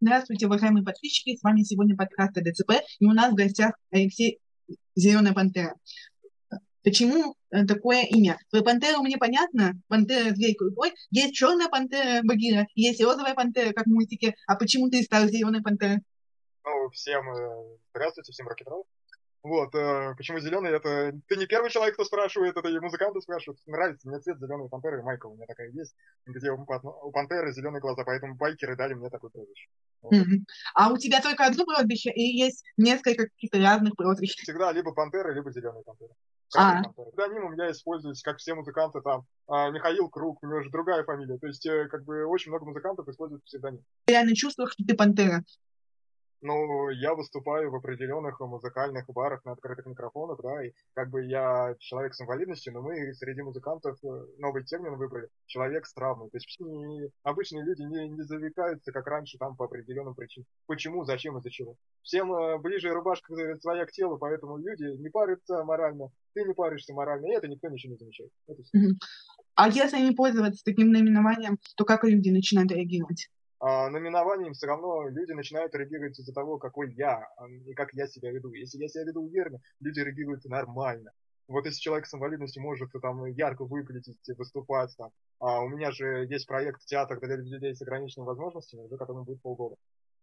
Здравствуйте, уважаемые подписчики. С вами сегодня подкаст ДЦП. И у нас в гостях Алексей Зеленая Пантера. Почему э, такое имя? Про пантеру мне понятно. Пантера зверь крутой. Есть черная пантера Багира, есть розовая пантера, как в мультике. А почему ты стал зеленой пантерой? Ну, всем э, здравствуйте, всем рокет вот, э, почему зеленый, это ты не первый человек, кто спрашивает, это и музыканты спрашивают. Нравится мне цвет зеленой пантеры, Майкл у меня такая есть, где у, у пантеры зеленые глаза, поэтому байкеры дали мне такой прозвище. Вот. Mm-hmm. А у тебя только одно прозвище и есть несколько каких-то разных прозвищ? Всегда либо пантеры, либо зеленые пантеры. А. Псевдонимом я используюсь, как все музыканты там. А, Михаил Круг, у него же другая фамилия. То есть, э, как бы, очень много музыкантов используют псевдоним. Ты реально чувствуешь, что ты пантера? Ну, я выступаю в определенных музыкальных барах на открытых микрофонах, да, и как бы я человек с инвалидностью, но мы среди музыкантов э, новый термин выбрали – человек с травмой. То есть не, обычные люди не, не завлекаются, как раньше, там по определенным причинам. Почему, зачем, из-за чего. Всем э, ближе рубашка своя к телу, поэтому люди не парятся морально, ты не паришься морально, и это никто ничего не замечает. А если не пользоваться таким наименованием, то как люди начинают реагировать? А, номинованием все равно люди начинают реагировать из-за того, какой я, а и как я себя веду. Если я себя веду уверенно, люди реагируют нормально. Вот если человек с инвалидностью может там ярко выглядеть, выступать там, а у меня же есть проект театр для людей с ограниченными возможностями, уже которому будет полгода.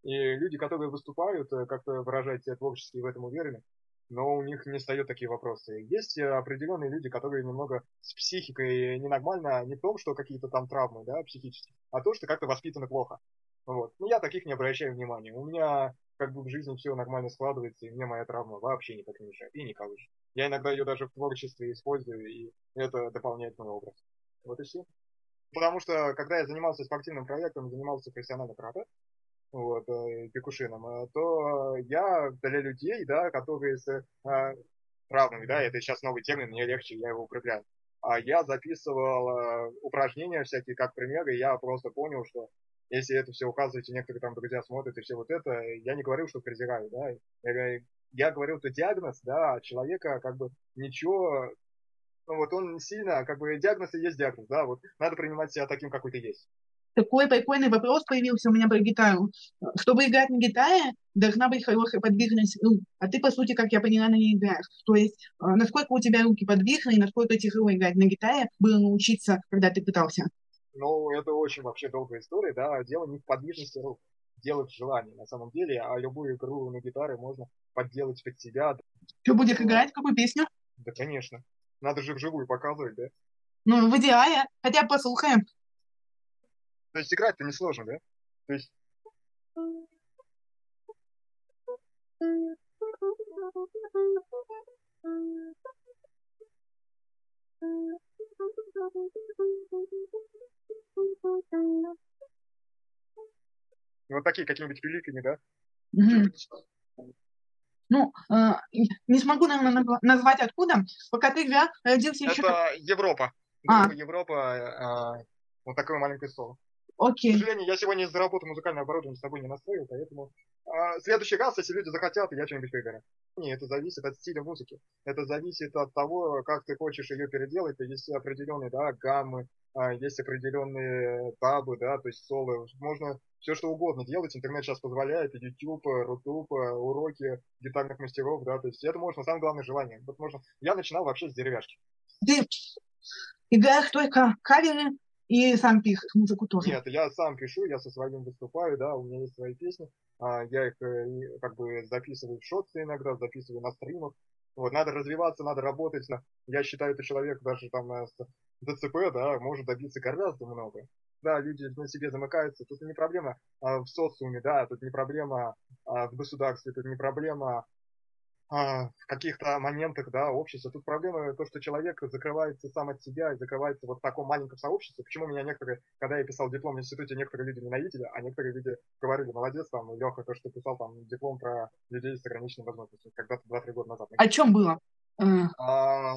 И люди, которые выступают, э, как-то выражать себя творчески в этом уверены, но у них не встают такие вопросы. Есть э, определенные люди, которые немного с психикой ненормально, не в том, что какие-то там травмы, да, психические, а то, что как-то воспитаны плохо. Вот. Ну, я таких не обращаю внимания. У меня как бы в жизни все нормально складывается, и мне моя травма вообще никак не мешает, и не колышет. Я иногда ее даже в творчестве использую, и это дополняет мой образ. Вот и все. Потому что, когда я занимался спортивным проектом, занимался профессионально карате, вот, э, Пикушином, э, то я для людей, да, которые с а, равными, да, это сейчас новый термин, мне легче, я его употребляю. А я записывал а, упражнения всякие как примеры, и я просто понял, что если это все указываете, некоторые там друзья смотрят и все вот это, я не говорил, что презираю, да, я, я говорил, это диагноз, да, человека как бы ничего, ну вот он сильно, как бы диагноз и есть диагноз, да, вот надо принимать себя таким, какой ты есть такой прикольный вопрос появился у меня про гитару. Чтобы играть на гитаре, должна быть хорошая подвижность рук. А ты, по сути, как я поняла, на ней играешь. То есть, э, насколько у тебя руки подвижны и насколько тяжело играть на гитаре было научиться, когда ты пытался? Ну, это очень вообще долгая история, да. Дело не в подвижности рук, дело в желании, на самом деле. А любую игру на гитаре можно подделать под себя. Что будешь ну, играть? Какую песню? Да, конечно. Надо же вживую показывать, да? Ну, в идеале. Хотя послушаем. То есть играть-то несложно, да? То есть... Вот такие какие-нибудь великими, да? Mm-hmm. Ну, э, не смогу, наверное, назвать откуда. Пока ты родился еще... Это Европа. А. Европа, э, вот такое маленькое слово. Окей. К сожалению, я сегодня из-за работы музыкальное оборудование с собой не настроил, поэтому а, в следующий раз, если люди захотят, я что-нибудь выиграю. Не, это зависит от стиля музыки. Это зависит от того, как ты хочешь ее переделать. Есть определенные, да, гаммы, а, есть определенные табы, да, то есть соло. Можно все что угодно делать. Интернет сейчас позволяет, YouTube, Рутуб, уроки гитарных мастеров, да, то есть это можно, самое главное желание. Вот можно. Я начинал вообще с деревяшки. Ты играешь только каверы и сам пишешь музыку тоже? Нет, я сам пишу, я со своим выступаю, да, у меня есть свои песни. А, я их э, как бы записываю в шотсы иногда, записываю на стримах. Вот, надо развиваться, надо работать. Я считаю, это человек даже там с ДЦП, да, может добиться гораздо много. Да, люди на себе замыкаются. Тут не проблема а, в социуме, да, тут не проблема а, в государстве, тут не проблема а, в каких-то моментах, да, общества. Тут проблема то, что человек закрывается сам от себя и закрывается вот в таком маленьком сообществе. Почему меня некоторые, когда я писал диплом в институте, некоторые люди ненавидели, а некоторые люди говорили, молодец, там, Леха, то, что писал там диплом про людей с ограниченными возможностями, когда-то 2-3 года назад. О чем было? А,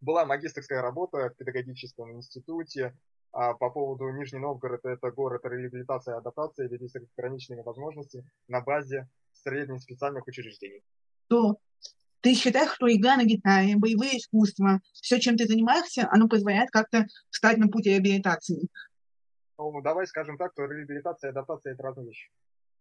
была магистрская работа в педагогическом институте а, по поводу Нижний Новгород, это город реабилитации и адаптации людей с ограниченными возможностями на базе средних специальных учреждений то ты считаешь, что игра на гитаре, боевые искусства, все, чем ты занимаешься, оно позволяет как-то встать на путь реабилитации? Ну, давай скажем так, что реабилитация и адаптация – это разные вещи.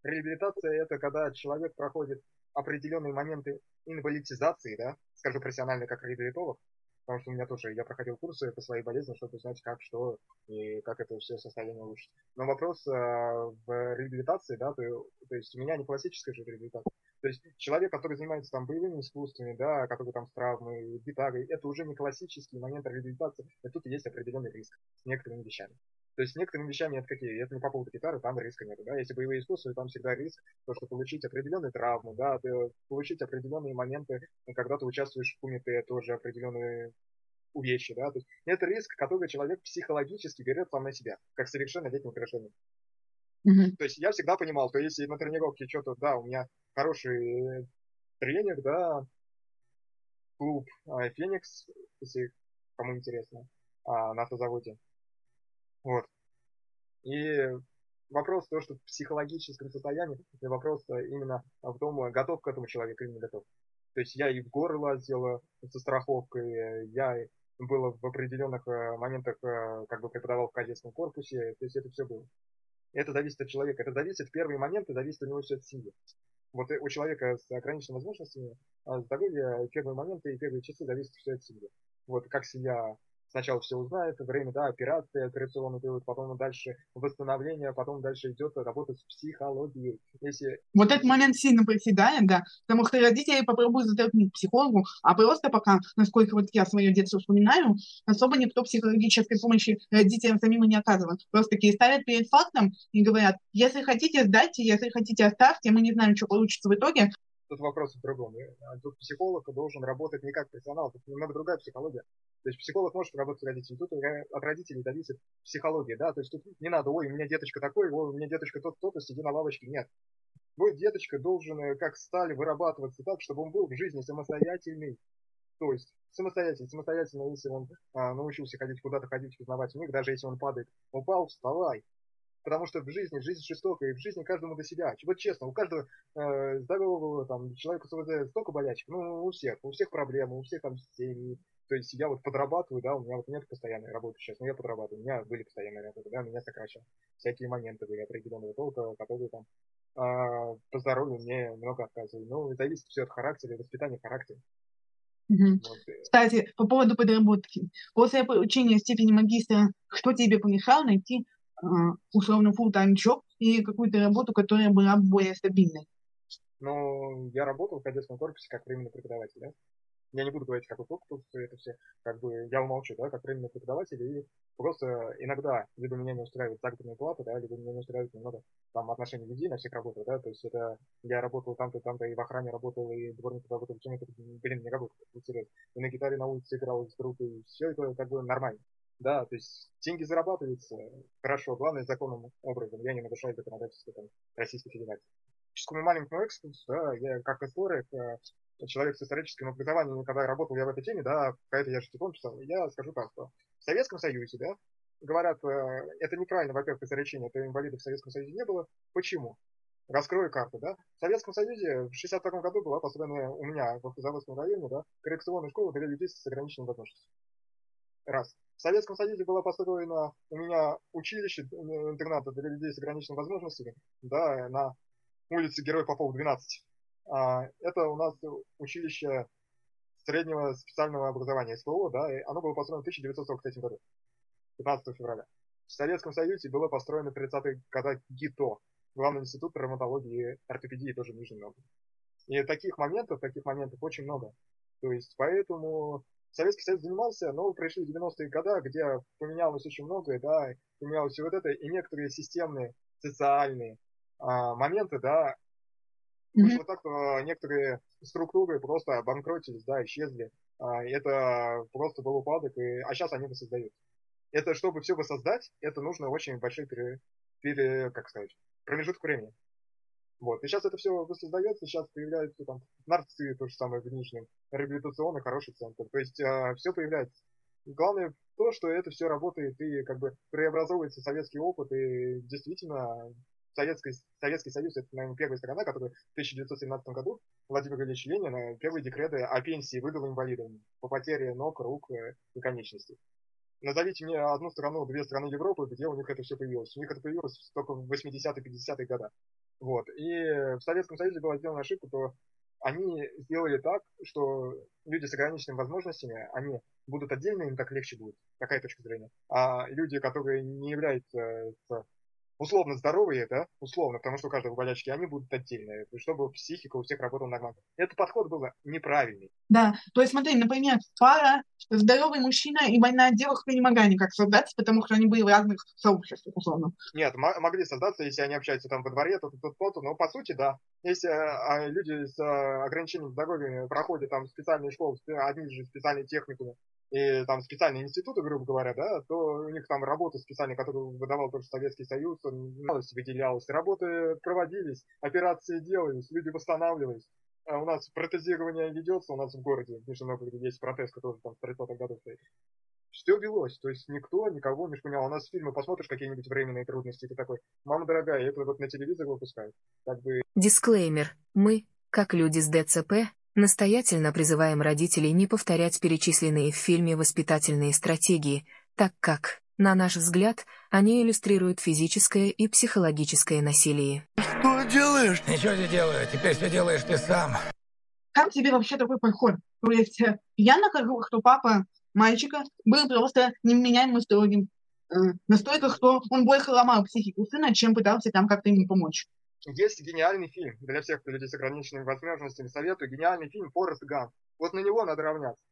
Реабилитация – это когда человек проходит определенные моменты инвалидизации, да, скажу профессионально как реабилитолог, потому что у меня тоже, я проходил курсы по своей болезни, чтобы узнать, как, что и как это все состояние улучшить. Но вопрос э, в реабилитации, да, то, то есть у меня не классическая же реабилитация. То есть человек, который занимается там боевыми искусствами, да, который там с травмой, гитарой, это уже не классический момент реабилитации, и тут есть определенный риск с некоторыми вещами. То есть некоторыми вещами это какие? Это не по поводу гитары, там риска нет, да. Если боевые искусства, там всегда риск, то, что получить определенные травмы, да, получить определенные моменты, когда ты участвуешь в кумите, тоже определенные увечья, да. То есть это риск, который человек психологически берет сам на себя, как совершеннолетний украшение. Mm-hmm. То есть я всегда понимал, что если на тренировке что-то, да, у меня хороший тренер, да, клуб а, Феникс, если кому интересно, а, на автозаводе, вот. И вопрос то, что в психологическом состоянии, вопрос именно в том, готов к этому человек или не готов. То есть я и в горы лазил со страховкой, я был в определенных э, моментах, э, как бы преподавал в кадетском корпусе, то есть это все было. Это зависит от человека. Это зависит в первые моменты, зависит от него все от семьи. Вот у человека с ограниченными возможностями а здоровья первые моменты и первые часы зависит все от семьи. Вот как семья сначала все узнает, время, да, операция, операционный период, потом дальше восстановление, потом дальше идет работа с психологией. Если... Вот этот момент сильно приседает, да, потому что родители попробуют к психологу, а просто пока, насколько вот я свое детство вспоминаю, особо никто психологической помощи родителям самим и не оказывает. Просто такие ставят перед фактом и говорят, если хотите, сдайте, если хотите, оставьте, мы не знаем, что получится в итоге, Тут вопрос в другом. Тут психолог должен работать не как профессионал, тут немного другая психология. То есть психолог может работать с родителями, тут от родителей зависит психология, да, то есть тут не надо, ой, у меня деточка такой, ой, у меня деточка тот-то, сиди на лавочке, нет. Твой деточка должен, э, как сталь, вырабатываться так, чтобы он был в жизни самостоятельный. То есть самостоятельно, самостоятельно, если он а, научился ходить куда-то, ходить, узнавать мир, даже если он падает, упал, вставай, Потому что в жизни, жизнь жестокая, и в жизни каждому до себя. Вот честно, у каждого э, здорового там, человека с ОВД столько болячек, ну, у всех, у всех проблемы, у всех там семьи. То есть я вот подрабатываю, да, у меня вот нет постоянной работы сейчас, но я подрабатываю, у меня были постоянные работы, да, меня сокращали. Всякие моменты были определенного толка, которые там э, по здоровью мне много отказывали. Ну, зависит все от характера, воспитания характера. Угу. Кстати, по поводу подработки. После получения степени магистра, что тебе помешало найти условно full-time job и какую-то работу, которая была более стабильной? Ну, я работал в кадетском корпусе как временный преподаватель, да? Я не буду говорить, какой корпус, это все, как бы, я умолчу, да, как временный преподаватель, и просто иногда либо меня не устраивает заработная плата, да, либо меня не устраивает немного там отношения людей на всех работах, да, то есть это, я работал там-то, там-то, и в охране работал, и дворником работал, чем это, блин, не работал, серьезно. И на гитаре на улице играл с группой, все это как бы нормально. Да, то есть деньги зарабатываются хорошо, главное законным образом. Я не нарушаю законодательство там, Российской Федерации. Такому маленькому экскурсу, да, я как историк, э, человек с историческим образованием, когда работал я в этой теме, да, какая-то я же диплом писал, я скажу так, что в Советском Союзе, да, говорят, э, это неправильно, во-первых, изречение, это инвалидов в Советском Союзе не было. Почему? Раскрою карту, да. В Советском Союзе в 62 году была построена у меня в Автозаводском районе, да, коррекционная школа для людей с ограниченными возможностями. Раз. В Советском Союзе было построено у меня училище, э, интерната для людей с ограниченными возможностями, да, на улице Герой Попов 12. А, это у нас училище среднего специального образования СПО, да, и оно было построено в 1943 году, 15 февраля. В Советском Союзе было построено в 30-е годы ГИТО, Главный институт травматологии и ортопедии тоже в Нижнем. И таких моментов, таких моментов очень много. То есть, поэтому Советский Союз занимался, но пришли 90-е годы, где поменялось очень многое, да, поменялось и вот это, и некоторые системные, социальные а, моменты, да, mm-hmm. вот так а, некоторые структуры просто обанкротились, да, исчезли. А, это просто был упадок, и, а сейчас они воссоздают. Это, чтобы все воссоздать, это нужно очень большой пере, пере, как сказать, промежуток времени. Вот. И сейчас это все воссоздается, сейчас появляются там нарцы, то же самое в Нижнем, реабилитационный хороший центр. То есть э, все появляется. Главное то, что это все работает и как бы преобразовывается советский опыт, и действительно Советский, Советский Союз это, наверное, первая страна, которая в 1917 году Владимир Ильич Ленин первые декреты о пенсии выдал инвалидам по потере ног, рук э, и конечностей. Назовите мне одну страну, две страны Европы, где у них это все появилось. У них это появилось только в 80-е, 50-е годы. Вот. И в Советском Союзе была сделана ошибка, то они сделали так, что люди с ограниченными возможностями, они будут отдельно, им так легче будет. Такая точка зрения. А люди, которые не являются условно здоровые, да, условно, потому что у каждого болячки, они будут отдельные, чтобы психика у всех работала нормально. Этот подход был неправильный. Да, то есть смотри, например, пара, здоровый мужчина и больная девушка не могли никак создаться, потому что они были в разных сообществах, условно. Нет, могли создаться, если они общаются там во дворе, то то то, то но по сути, да. Если а, люди с а, ограничением здоровья проходят там специальные школы, одни же специальные техникумы, и там специальные институты, грубо говоря, да, то у них там работы специальные, которые выдавал тоже Советский Союз, малость выделялась, работы проводились, операции делались, люди восстанавливались. А у нас протезирование ведется, у нас в городе, в Нижнем Новгороде есть протез, который там в 30-х годах стоит. Все велось, то есть никто никого не шпынял. У нас фильмы посмотришь какие-нибудь временные трудности, ты такой, мама дорогая, это вот на телевизор выпускают. Как бы... Дисклеймер. Мы, как люди с ДЦП, Настоятельно призываем родителей не повторять перечисленные в фильме воспитательные стратегии, так как, на наш взгляд, они иллюстрируют физическое и психологическое насилие. Что делаешь? Ничего не делаю, теперь все делаешь ты сам. Как тебе вообще такой подход? То есть э, я нахожу, что папа мальчика был просто неменяемым строгим. Э, настолько, что он больше ломал психику сына, чем пытался там как-то ему помочь. Есть гениальный фильм для всех людей с ограниченными возможностями. Советую гениальный фильм «Форест Гамп». Вот на него надо равняться.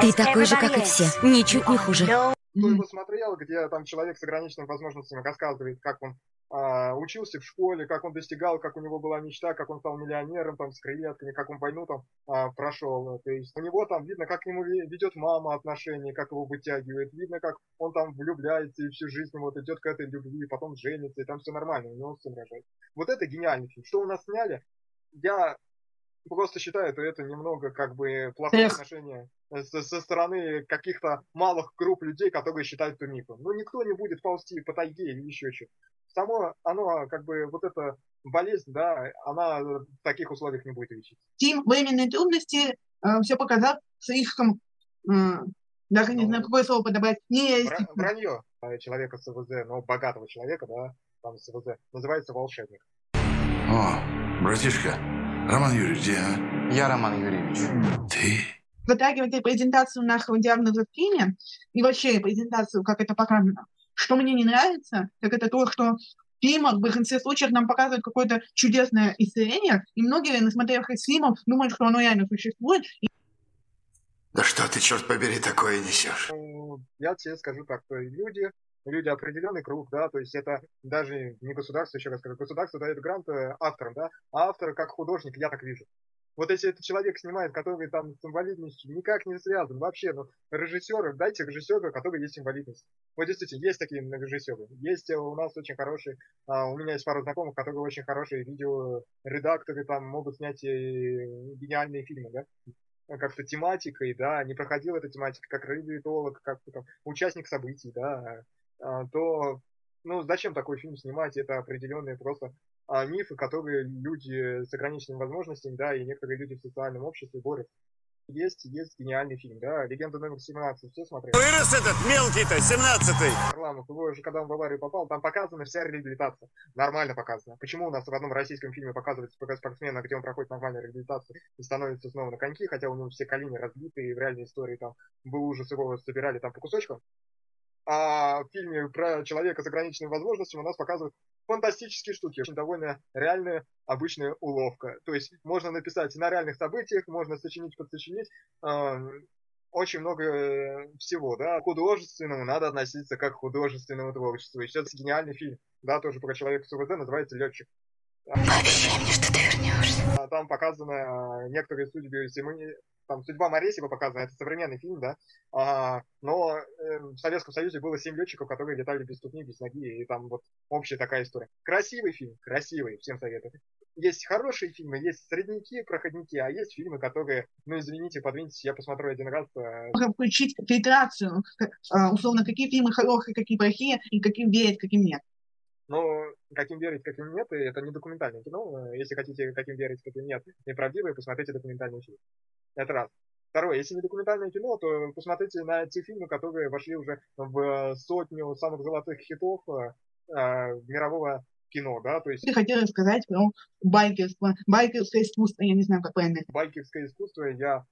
Ты такой же, как и все, ничуть не хуже. Кто его смотрел, где там человек с ограниченными возможностями рассказывает, как он учился в школе, как он достигал, как у него была мечта, как он стал миллионером там с креветками, как он войну там а, прошел. То есть у него там видно, как ему ведет мама отношения, как его вытягивает, видно, как он там влюбляется и всю жизнь вот идет к этой любви, потом женится, и там все нормально, у него сын рожает. Вот это гениальный фильм. Что у нас сняли? Я просто считаю, что это немного как бы плохое Эх. отношение со, со стороны каких-то малых групп людей, которые считают Тунику. Ну, никто не будет ползти по тайге или еще что-то. Само, оно, как бы, вот эта болезнь, да, она в таких условиях не будет лечить. Тим, временные трудности, э, все показал слишком, э, даже не ну, знаю, какое слово подобрать, не Вранье человека с ВЗ, но богатого человека, да, там с ВЗ, называется волшебник. О, братишка, Роман Юрьевич, где, а? Я Роман Юрьевич. Ты? Затрагивая презентацию нашего диагноза в фильме и вообще презентацию, как это показано, что мне не нравится, так это то, что в фильмах в большинстве случаев нам показывают какое-то чудесное исцеление, и многие, насмотрев из фильмов, думают, что оно реально существует. Да что ты, черт побери, такое несешь? Ну, я тебе скажу так, люди люди определенный круг, да, то есть это даже не государство, еще раз скажу, государство дает грант э, авторам, да, а автор как художник, я так вижу. Вот если этот человек снимает, который там с инвалидностью никак не связан вообще, ну, режиссеры, дайте режиссера, который есть инвалидность. Вот действительно, есть такие режиссеры. Есть э, у нас очень хорошие, а, у меня есть пару знакомых, которые очень хорошие видеоредакторы, там могут снять гениальные фильмы, да как-то тематикой, да, не проходил эта тематика как радиолог, как там участник событий, да, то ну, зачем такой фильм снимать? Это определенные просто а, мифы, которые люди с ограниченными возможностями, да, и некоторые люди в социальном обществе борются. Есть, есть гениальный фильм, да, «Легенда номер 17», все смотрели? Вырос этот мелкий-то, 17-й! Харламов, его уже, когда он в аварию попал, там показана вся реабилитация, нормально показана. Почему у нас в одном российском фильме показывается спортсмена, где он проходит нормальную реабилитацию и становится снова на коньки, хотя у него все колени разбиты, и в реальной истории там был ужас, его собирали там по кусочкам, а в фильме про человека с ограниченными возможностями у нас показывают фантастические штуки, очень довольно реальная обычная уловка. То есть можно написать на реальных событиях, можно сочинить, подсочинить, э, очень много э, всего, да. К художественному надо относиться как к художественному творчеству. И сейчас гениальный фильм, да, тоже про человека с УВД, называется «Летчик». Пообещай мне, что ты вернешься. Там показаны а, некоторые судьбы там «Судьба Моресева» показана, это современный фильм, да, а, но э, в Советском Союзе было семь летчиков, которые летали без ступни, без ноги, и там вот общая такая история. Красивый фильм, красивый, всем советую. Есть хорошие фильмы, есть средники, проходники, а есть фильмы, которые, ну извините, подвиньтесь, я посмотрю один раз. Э... Включить фильтрацию, а, условно, какие фильмы хорошие, какие плохие, и каким верить, каким нет. Но каким верить, каким нет, это не документальное кино. Если хотите, каким верить, каким нет, неправдивые, посмотрите документальный фильм. Это раз. Второе, если не документальное кино, то посмотрите на те фильмы, которые вошли уже в сотню самых золотых хитов э, мирового кино, да, то есть... Ты хотел рассказать про байкерство, байкерское искусство, я не знаю, как правильно. Байкерское искусство, я...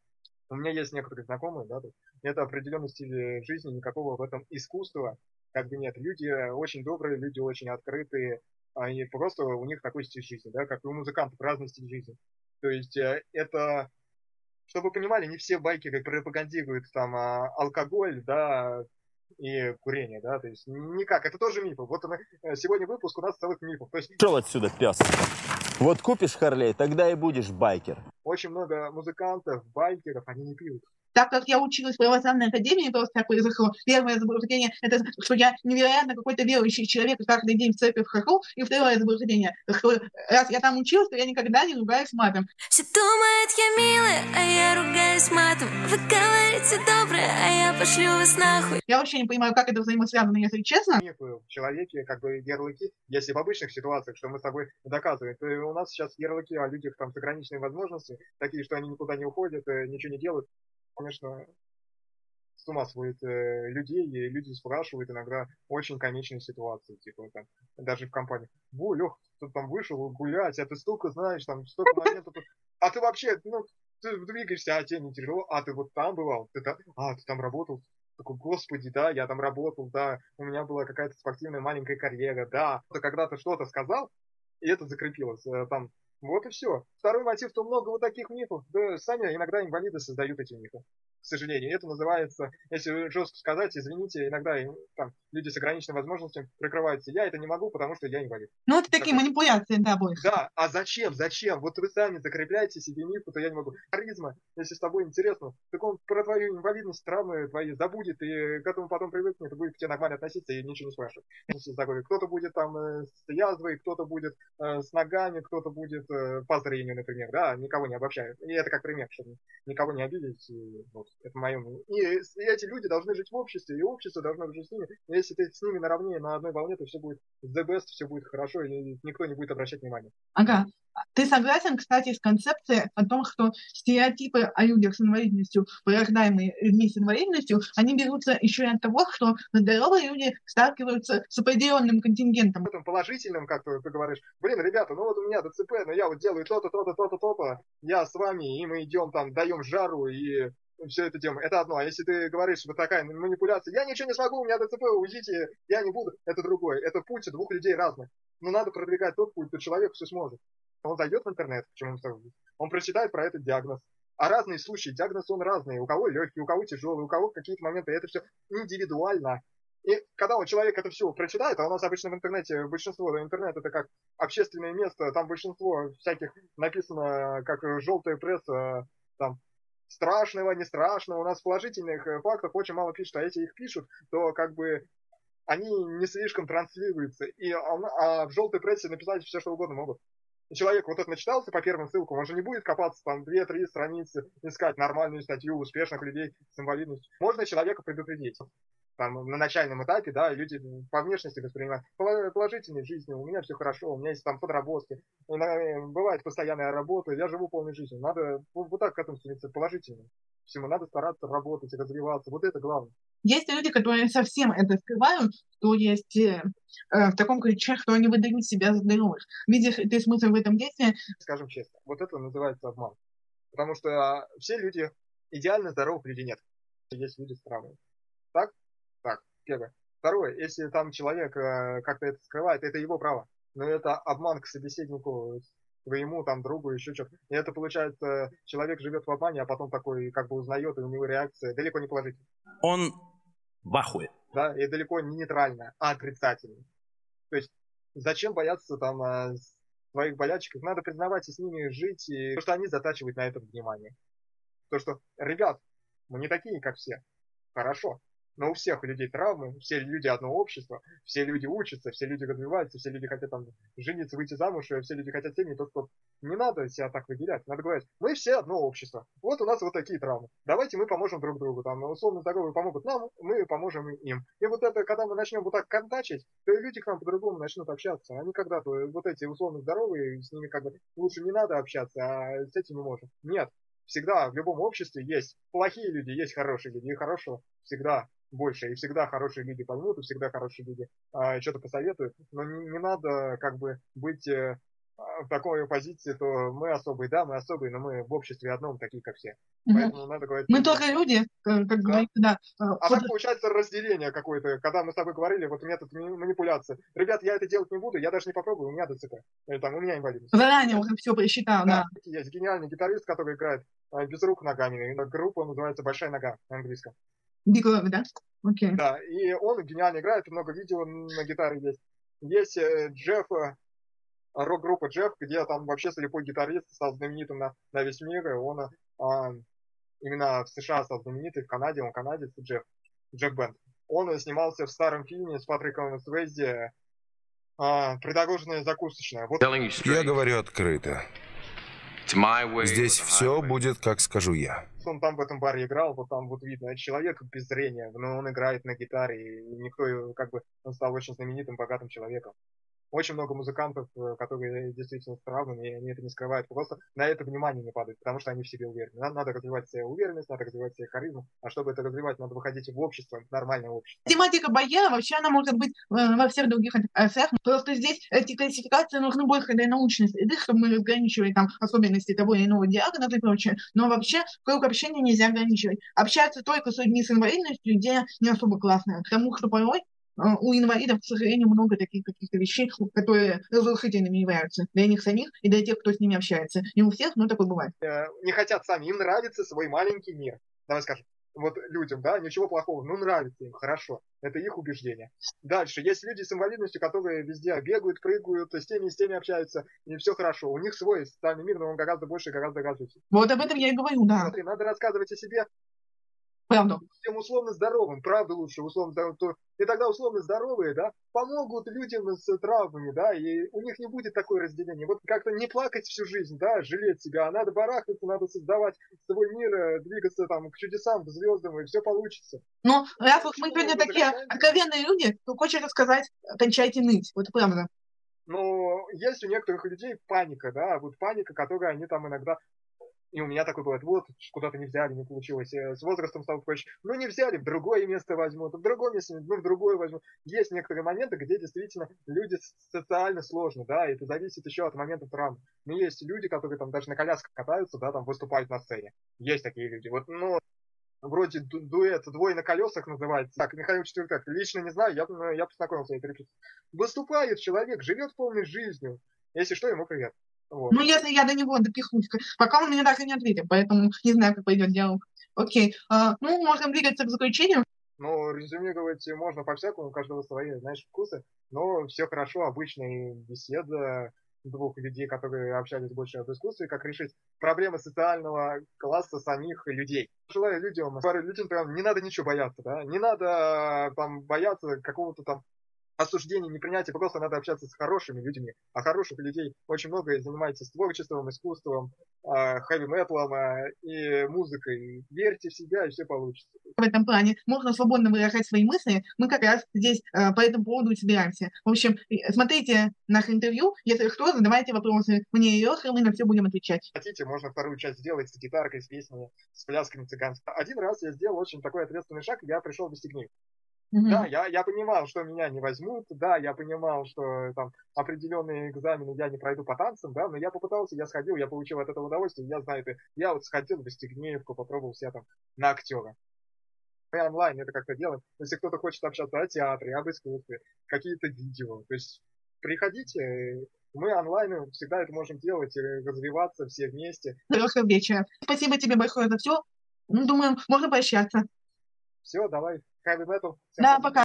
У меня есть некоторые знакомые, да, это определенный стиль жизни, никакого в этом искусства как бы нет. Люди очень добрые, люди очень открытые, они просто, у них такой стиль жизни, да, как и у музыкантов разный стиль жизни. То есть э, это, чтобы вы понимали, не все байкеры пропагандируют там а, алкоголь, да, и курение, да, то есть никак, это тоже мифы. Вот э, сегодня выпуск у нас целых мифов. То есть... Шел отсюда, пес. Вот купишь Харлей, тогда и будешь байкер. Очень много музыкантов, байкеров, они не пьют так как я училась в православной академии, просто так произошло. Первое заблуждение – это что я невероятно какой-то верующий человек, каждый день в церковь хожу. И второе заблуждение – что раз я там училась, то я никогда не ругаюсь матом. Все думают, я милая, а я ругаюсь матом. Вы говорите доброе, а я пошлю вас нахуй. Я вообще не понимаю, как это взаимосвязано, если честно. В человеке как бы ярлыки, если в обычных ситуациях, что мы с тобой доказываем, то у нас сейчас ярлыки о людях там с ограниченными возможностями, такие, что они никуда не уходят, э, ничего не делают конечно, с ума сводит э, людей, и люди спрашивают иногда очень комичные ситуации, типа там, даже в компании. Во, Лех, ты там вышел гулять, а ты столько знаешь, там столько моментов, а ты вообще, ну, ты двигаешься, а тебе не тяжело, а ты вот там бывал, ты там, а, ты там работал, такой, господи, да, я там работал, да, у меня была какая-то спортивная маленькая карьера, да, ты когда-то что-то сказал, и это закрепилось, э, там, вот и все. Второй мотив, то много вот таких мифов. Да сами иногда инвалиды создают эти мифы сожалению. Это называется, если жестко сказать, извините, иногда там, люди с ограниченными возможностями прикрываются. Я это не могу, потому что я инвалид. Ну, это такие так, манипуляции, да, больше. Да, а зачем, зачем? Вот вы сами закрепляете себе миф, то я не могу. Харизма, если с тобой интересно, так он про твою инвалидность, травмы твои забудет, и к этому потом привыкнет, и будет к тебе нормально относиться и ничего не спрашивать. Кто-то будет там э, с язвой, кто-то будет э, с ногами, кто-то будет э, по зрению, например, да, никого не обобщаю. И это как пример, чтобы никого не обидеть. И, вот, это мое мнение. И, эти люди должны жить в обществе, и общество должно жить с ними. И если ты с ними наравне, на одной волне, то все будет the best, все будет хорошо, и никто не будет обращать внимания. Ага. Ты согласен, кстати, с концепцией о том, что стереотипы о людях с инвалидностью, порождаемые людьми с инвалидностью, они берутся еще и от того, что здоровые люди сталкиваются с определенным контингентом. В этом положительном, как ты, ты говоришь, блин, ребята, ну вот у меня ДЦП, но я вот делаю то-то, то-то, то-то, то-то, я с вами, и мы идем там, даем жару, и все это делаем. Это одно. А если ты говоришь, вот такая манипуляция, я ничего не смогу, у меня ДЦП, уйдите, я не буду, это другое. Это путь двух людей разных. Но надо продвигать тот путь, то человек все сможет. Он зайдет в интернет, почему он прочитает про этот диагноз. А разные случаи, диагноз он разный. У кого легкий, у кого тяжелый, у кого какие-то моменты. Это все индивидуально. И когда он, человек это все прочитает, а у нас обычно в интернете, большинство, интернет это как общественное место, там большинство всяких написано, как желтая пресса, там страшного, не страшного. У нас положительных э, фактов очень мало пишут, а если их пишут, то как бы они не слишком транслируются. И, а, а в желтой прессе написать все, что угодно могут. И человек вот это начитался по первым ссылкам, он же не будет копаться там 2-3 страницы, искать нормальную статью успешных людей с инвалидностью. Можно человека предупредить там, на начальном этапе, да, люди по внешности воспринимают положительной жизни, у меня все хорошо, у меня есть там подработки, бывает постоянная работа, я живу полной жизнью. Надо вот так к этому стремиться положительно. Всему надо стараться работать, развиваться. Вот это главное. Есть люди, которые совсем это скрывают, то есть э, э, в таком ключе, что они выдают себя за здоровых. Видишь ты смысл в этом действии? Скажем честно, вот это называется обман. Потому что все люди, идеально здоровых людей нет. Есть люди странные. Так? Первое. Второе, если там человек э, как-то это скрывает, это его право. Но это обман к собеседнику, своему там другу, еще что-то. И это получается, человек живет в обмане, а потом такой как бы узнает, и у него реакция далеко не положительная. Он в ахуе. Да, и далеко не нейтральная, а отрицательная. То есть, зачем бояться там э, своих болячек? Надо признавать и с ними жить, и то, что они затачивают на это внимание. То, что, ребят, мы не такие, как все. Хорошо но у всех людей травмы, все люди одно общество, все люди учатся, все люди развиваются, все люди хотят там жениться, выйти замуж, все люди хотят семьи, только не надо себя так выделять, надо говорить, мы все одно общество, вот у нас вот такие травмы, давайте мы поможем друг другу, там, условно здоровые помогут нам, мы поможем им. И вот это, когда мы начнем вот так контачить, то и люди к нам по-другому начнут общаться, они когда-то, вот эти условно здоровые, с ними как бы лучше не надо общаться, а с этими можем. Нет, всегда в любом обществе есть плохие люди, есть хорошие люди, и хорошего всегда больше. И всегда хорошие люди поймут, и всегда хорошие люди а, что-то посоветуют. Но не, не надо как бы быть э, а, в такой позиции, то мы особые, да, мы особые, но мы в обществе одном такие, как все. Угу. Поэтому надо говорить... Мы тоже люди, как да? говорится, да. А вот... так получается разделение какое-то, когда мы с тобой говорили, вот метод манипуляции. Ребят, я это делать не буду, я даже не попробую, у меня ДЦП. Или там, у меня инвалидность. Заранее уже все просчитал, да. да. Есть гениальный гитарист, который играет без рук ногами. Группа называется «Большая нога» на английском. Love, да? Окей. Okay. Да, и он гениально играет, много видео на гитаре есть. Есть э, Джефф э, рок-группа Джефф, где там вообще слепой гитарист стал знаменитым на, на весь мир, и он а, именно в США стал знаменитый, в Канаде, он канадец, Джефф, Джефф Бенд. Он снимался в старом фильме с Патриком Свейзи а, «Придорожная закусочная». Вот. Я говорю открыто. Здесь все будет, как скажу я. Он там в этом баре играл, вот там вот видно, человек без зрения, но он играет на гитаре, и никто, как бы, он стал очень знаменитым, богатым человеком очень много музыкантов, э, которые действительно справны, и они это не скрывают. Просто на это внимание не падает, потому что они в себе уверены. Надо, надо развивать себе уверенность, надо развивать себе харизму, а чтобы это развивать, надо выходить в общество, в нормальное общество. Тематика боя вообще она может быть э, во всех других отраслях. Просто здесь эти классификации нужны больше для научной среды, чтобы мы разграничивали там особенности того или иного диагноза и прочее. Но вообще круг общения нельзя ограничивать. Общаться только с людьми с инвалидностью идея не особо классная, потому что порой у инвалидов, к сожалению, много таких каких-то вещей, которые разрушительными являются для них самих и для тех, кто с ними общается. Не у всех, но такое бывает. Э, не хотят сами, им нравится свой маленький мир. Давай скажем, вот людям, да, ничего плохого, ну нравится им, хорошо, это их убеждение. Дальше, есть люди с инвалидностью, которые везде бегают, прыгают, с теми и с теми общаются, и все хорошо. У них свой социальный мир, но он гораздо больше, гораздо развитый. Вот об этом я и говорю, да. Смотри, надо рассказывать о себе правду. Всем условно здоровым, правда лучше, условно здоровым, то, и тогда условно здоровые, да, помогут людям с травмами, да, и у них не будет такое разделение. Вот как-то не плакать всю жизнь, да, жалеть себя, а надо барахтаться, надо создавать свой мир, э, двигаться там к чудесам, к звездам, и все получится. Ну, раз уж мы сегодня такие откровенные люди, то хочется сказать, кончайте ныть, вот правда. Но есть у некоторых людей паника, да, вот паника, которую они там иногда и у меня такой бывает, вот, куда-то не взяли, не получилось. Э, с возрастом стал проще. Ну, не взяли, в другое место возьмут, в другое место, ну, в другое возьмут. Есть некоторые моменты, где действительно люди социально сложно, да, и это зависит еще от момента травм. Но есть люди, которые там даже на колясках катаются, да, там выступают на сцене. Есть такие люди. Вот, ну, вроде ду дуэт «Двое на колесах» называется. Так, Михаил Четвертак, лично не знаю, я, ну, я познакомился. Выступает человек, живет полной жизнью. Если что, ему привет. Вот. Ну, если я до него допихнусь, пока он мне так и не ответил, поэтому не знаю, как пойдет диалог. Окей, а, ну, можем двигаться к заключению. Ну, резюмировать можно по-всякому, у каждого свои, знаешь, вкусы, но все хорошо, обычная беседа двух людей, которые общались больше об искусстве, как решить проблемы социального класса самих людей. Желаю людям, людям прям не надо ничего бояться, да, не надо там бояться какого-то там осуждение, непринятие, просто надо общаться с хорошими людьми. А хороших людей очень много и занимается творчеством, искусством, хэви-металом а, и музыкой. Верьте в себя, и все получится. В этом плане можно свободно выражать свои мысли. Мы как раз здесь а, по этому поводу собираемся. В общем, смотрите наше интервью. Если что, задавайте вопросы мне и Лехе, мы на все будем отвечать. Хотите, можно вторую часть сделать с гитаркой, с песнями, с плясками цыганскими. Один раз я сделал очень такой ответственный шаг, я пришел в Стигнив. Mm-hmm. Да, я, я понимал, что меня не возьмут, да, я понимал, что там определенные экзамены я не пройду по танцам, да, но я попытался, я сходил, я получил от этого удовольствие, я знаю это. Я вот сходил в Стегнеевку, попробовал себя там на актера. Мы онлайн это как-то делаем. Если кто-то хочет общаться о театре, об искусстве, какие-то видео, то есть приходите, мы онлайн всегда это можем делать, развиваться все вместе. Хорошего вечера. Спасибо тебе большое за все. Ну, думаю, можно пообщаться. Все, давай. Heavy Metal. Да, пока.